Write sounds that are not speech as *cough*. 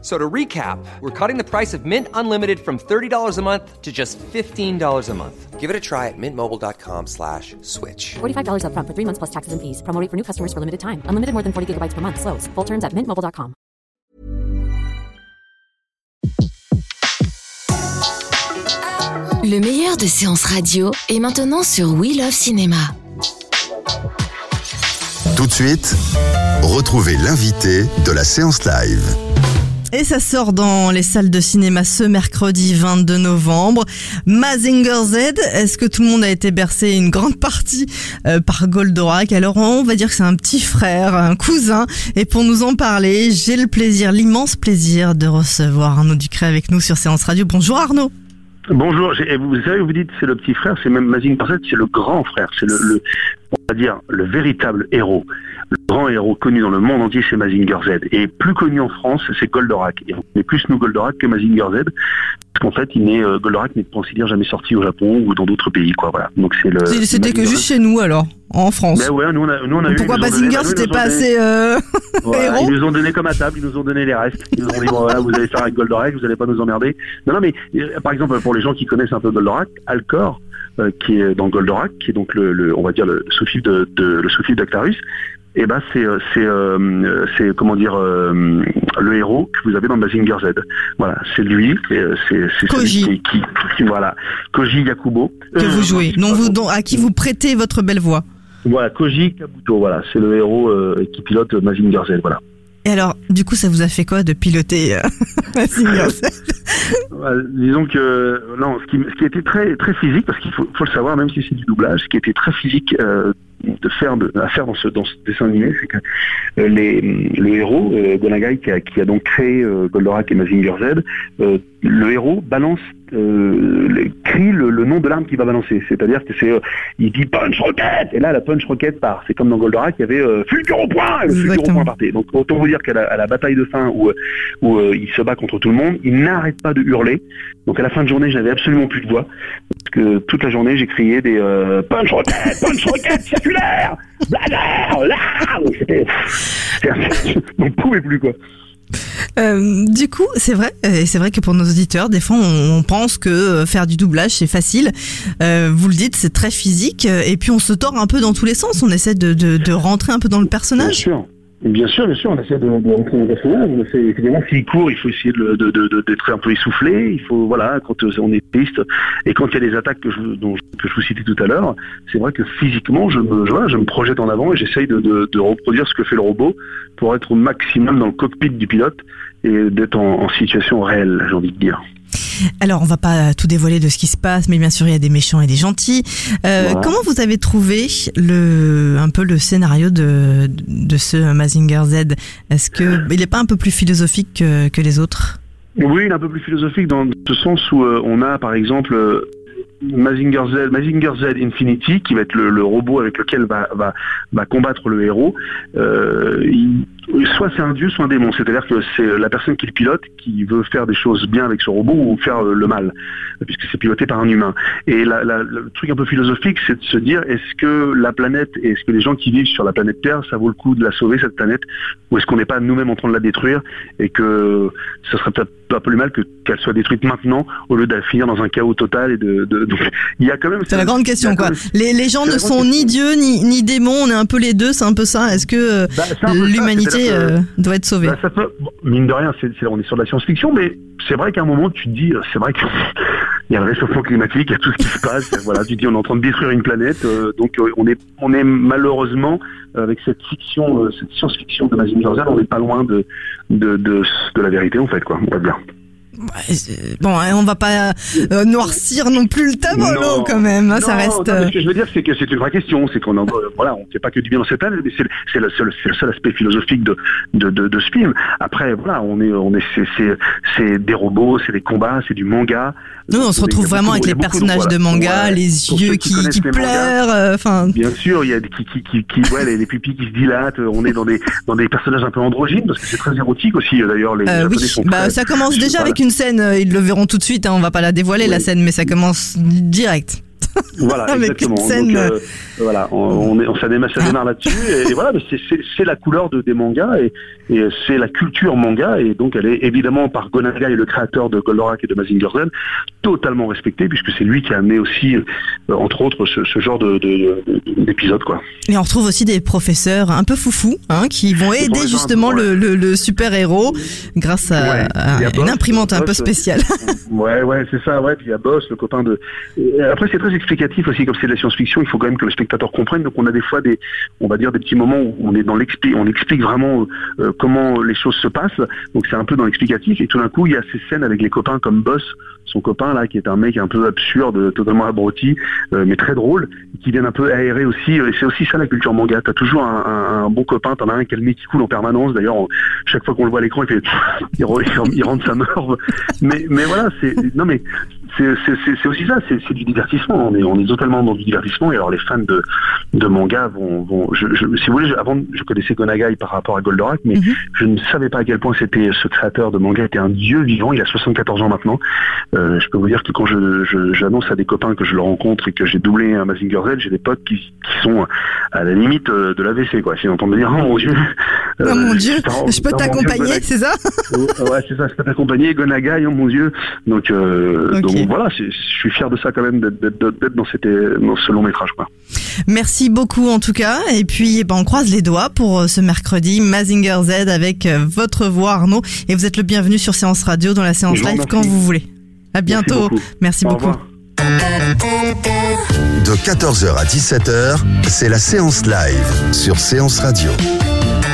So to recap, we're cutting the price of Mint Unlimited from $30 a month to just $15 a month. Give it a try at mintmobile.com slash switch. $45 upfront for three months plus taxes and fees. Promo rate for new customers for limited time. Unlimited more than 40 gigabytes per month. Slows. Full terms at mintmobile.com. Le meilleur de séances radio est maintenant sur We Love Cinéma. Tout de suite, retrouvez l'invité de la séance live. Et ça sort dans les salles de cinéma ce mercredi 22 novembre. Mazinger Z, est-ce que tout le monde a été bercé une grande partie euh, par Goldorak? Alors on va dire que c'est un petit frère, un cousin. Et pour nous en parler, j'ai le plaisir, l'immense plaisir de recevoir Arnaud Ducré avec nous sur Séance Radio. Bonjour Arnaud. Bonjour, vous savez, vous dites c'est le petit frère, c'est même Mazinger Z, c'est le grand frère, c'est le, le- on va dire, le véritable héros. Le grand héros connu dans le monde entier, c'est Mazinger Z. Et plus connu en France, c'est Goldorak. Et on connaît plus nous Goldorak que Mazinger Z. Parce qu'en fait, il n'est, euh, Goldorak n'est pour ainsi dire jamais sorti au Japon ou dans d'autres pays, quoi, voilà. Donc c'est le. C'était que juste chez nous alors, en France. Ben ouais, nous on a, nous on a eu. Pourquoi Mazinger c'était pas donné- assez euh, *laughs* Voilà, ils nous ont donné comme à table, ils nous ont donné les restes. Ils nous ont dit, bon, voilà, vous allez faire avec Goldorak, vous allez pas nous emmerder. Non, non, mais euh, par exemple, pour les gens qui connaissent un peu Goldorak, Alcor, euh, qui est dans Goldorak, qui est donc le, le- on va dire le sous-fifre de, de- le d'Actarus, et ben c'est euh, c'est euh, c'est comment dire euh, le héros que vous avez dans Mazinger Z. Voilà, c'est lui, c'est c'est qui, qui, qui- voilà, Koji Yakubo. que vous jouez, non, vous, à qui vous prêtez votre belle voix Voilà, Koji Kabuto, voilà, c'est le héros euh, qui pilote Mazinger Z, voilà. Et alors, du coup, ça vous a fait quoi de piloter *laughs* Mazinger Z? Disons que non, ce qui, ce qui était très très physique, parce qu'il faut, faut le savoir, même si c'est du doublage, ce qui était très physique de faire de, à faire dans ce dans ce dessin animé, c'est que euh, les, le héros euh, Gonagai qui a, qui a donc créé euh, Goldorak et Mazinger Z, euh, le héros balance le- crie le, le nom de l'arme qu'il va balancer, c'est-à-dire que c'est il dit punch rocket et là la punch rocket part. C'est comme dans Goldorak, il y avait fulgure au point et le fulgure au point partait. Donc autant vous dire qu'à la, à la bataille de fin où où il se bat contre tout le monde, il n'arrête pas de hurler. Donc à la fin de journée, j'avais absolument plus de voix. Parce que toute la journée, j'ai crié des euh, punch rocket, punch rocket circulaire, blazer, là c'était... *laughs* On pouvait plus, quoi. Euh, du coup, c'est vrai, et c'est vrai que pour nos auditeurs, des fois, on, on pense que euh, faire du doublage c'est facile. Euh, vous le dites, c'est très physique, euh, et puis on se tord un peu dans tous les sens. On essaie de, de, de rentrer un peu dans le Bien personnage. sûr. Bien sûr, bien sûr, on essaie de, de personnage. On évidemment, s'il court, il faut essayer le- de, d'être un peu essoufflé. Il faut, voilà, quand euh, on est triste et quand il y a des attaques que je, que je vous citais tout à l'heure, c'est vrai que physiquement, je me, je, voilà, je me projette en avant et j'essaye de, de, reproduire ce que fait le robot pour être au maximum dans le cockpit du pilote et d'être en situation réelle, j'ai envie de dire. Alors, on va pas tout dévoiler de ce qui se passe, mais bien sûr, il y a des méchants et des gentils. Euh, Voilà. Comment vous avez trouvé le, un peu le scénario de, de ce Mazinger Z? Est-ce que il n'est pas un peu plus philosophique que, que les autres? Oui, il est un peu plus philosophique dans ce sens où euh, on a par exemple euh, Mazinger Z, Mazinger Z Infinity, qui va être le, le robot avec lequel va, va, va combattre le héros. Il- soit c'est un dieu, soit un démon. C'est-à-dire que c'est la personne qui le pilote qui veut faire des choses bien avec ce robot ou faire euh, le mal, puisque c'est piloté par un humain. Et la- la- le truc un peu philosophique, c'est de se dire est-ce que la planète, est-ce que les gens qui vivent sur la planète Terre, ça vaut le coup de la sauver cette planète, ou est-ce qu'on n'est pas nous-mêmes en train de la détruire et que ce serait peut-être pas plus mal que qu'elle soit détruite maintenant au lieu de finir dans un chaos total et de, de- il y a quand même C'est la grande question, quoi. même- Les, les gens ne sont ni dieux ni, ni démons, on est un peu les deux, c'est un peu ça. Est-ce que euh, Bah, peu ça, l'humanité euh, doit être sauvée Bah, ça peut, bon, mine de rien, c'est, c'est- on est sur de la science-fiction, mais c'est vrai qu'à un moment, tu te dis, euh, c'est vrai qu'il *laughs* y a le réchauffement climatique, il y a tout ce qui se passe. *laughs* voilà, tu te dis, on est en train de détruire une planète, euh, donc on est, on est malheureusement avec cette fiction, cette science-fiction de Mazinger Z, on n'est pas loin de, de, de, de la vérité en fait, quoi. On va dire. Bon, hein, on va pas euh, noircir non plus le tableau quand même. hein, ça reste. non, mais euh, ce que je veux dire, c'est que c'est une vraie question. C'est qu'on euh, voilà, on ne fait pas que du bien dans cette planète, mais c'est le, c'est le seul, aspect philosophique de, de, de, de ce film. Après, voilà, on est, on est, c'est, des robots, c'est des combats, c'est du manga. Nous, on se retrouve beaucoup- vraiment avec les personnages de voilà. manga, Ouais. les yeux qui, qui mangas, pleurent. euh, Enfin, Bien sûr, il y a des qui, qui, qui, qui ouais, les, les pupilles qui se dilatent. On est dans des, dans des personnages un peu androgynes parce que c'est très érotique aussi. D'ailleurs, les euh, Japonais oui, sont bah, très- ça commence déjà avec une scène. euh, Ils le verront tout de suite. hein, on va pas la dévoiler la scène, mais ça commence direct. *laughs* Voilà, Avec exactement. une scène, Donc, euh, voilà, on, on, est, on ça démarre, là-dessus. Et, voilà, c'est- la couleur de, des mangas et, et c'est la culture manga. Et donc, elle est évidemment par Gonagai, le créateur de Goldorak et de Mazinger Z, totalement respectée puisque c'est lui qui a amené aussi, euh, entre autres, ce, ce genre de- de- de- d'épisode, quoi. Et on retrouve aussi des professeurs un peu foufous hein, qui vont aider professeurs justement le, le, le super héros grâce à, Ouais. une Boss, imprimante un peu spéciale. Ouais, ouais, c'est ça, ouais. Puis il y a Boss, le copain de. Et après, c'est très explicatif aussi, comme c'est de la science-fiction. Il faut quand même que le spectateur comprenne. Donc, on a des fois des, on va dire des petits moments où on est dans l'expli, on explique vraiment euh, comment les choses se passent. Donc, c'est un peu dans l'explicatif. Et tout d'un coup, il y a ces scènes avec les copains comme Boss, son copain là, qui est un mec un peu absurde, totalement abruti, euh, mais très drôle, qui viennent un peu aérer aussi. Et c'est aussi ça la culture manga. T'as toujours un, bon copain. T'en as un nez qui coule en permanence. D'ailleurs, chaque fois qu'on le voit à l'écran, il fait, *laughs* il, re- il re- il rentre sa morve. Mais, mais voilà, c'est non mais c'est aussi ça, c'est du divertissement. On est on est totalement dans du divertissement. Et alors les fans de de manga vont vont. Je, je- si vous voulez, je- avant je connaissais Gonagai par rapport à Goldorak, mais Mhm. je ne savais pas à quel point c'était ce créateur de manga était un dieu vivant. Il a 74 ans maintenant. Euh, je peux vous dire que quand j'annonce à des copains que je le rencontre et que j'ai doublé un Mazinger Z, j'ai des potes qui, qui sont à la limite euh, de l'AVC quoi. S'ils entendent me dire oh mon dieu. Oh Euh, mon dieu, oh, je peux oh, t'accompagner, c'est ça ouais, c'est ça, je peux t'accompagner, Gonagai, oh mon dieu. Donc, euh, donc voilà, je suis fier de ça quand même, d'être- dans, cette- dans ce long métrage. Quoi. Merci beaucoup en tout cas. Et puis, eh ben, on croise les doigts pour euh, ce mercredi Mazinger Z avec euh, votre voix Arnaud. Et vous êtes le bienvenu sur Séance Radio dans la séance live quand vous voulez. À bientôt. beaucoup. Merci Au beaucoup. De 14h à 17h, c'est la séance live sur Séance Radio.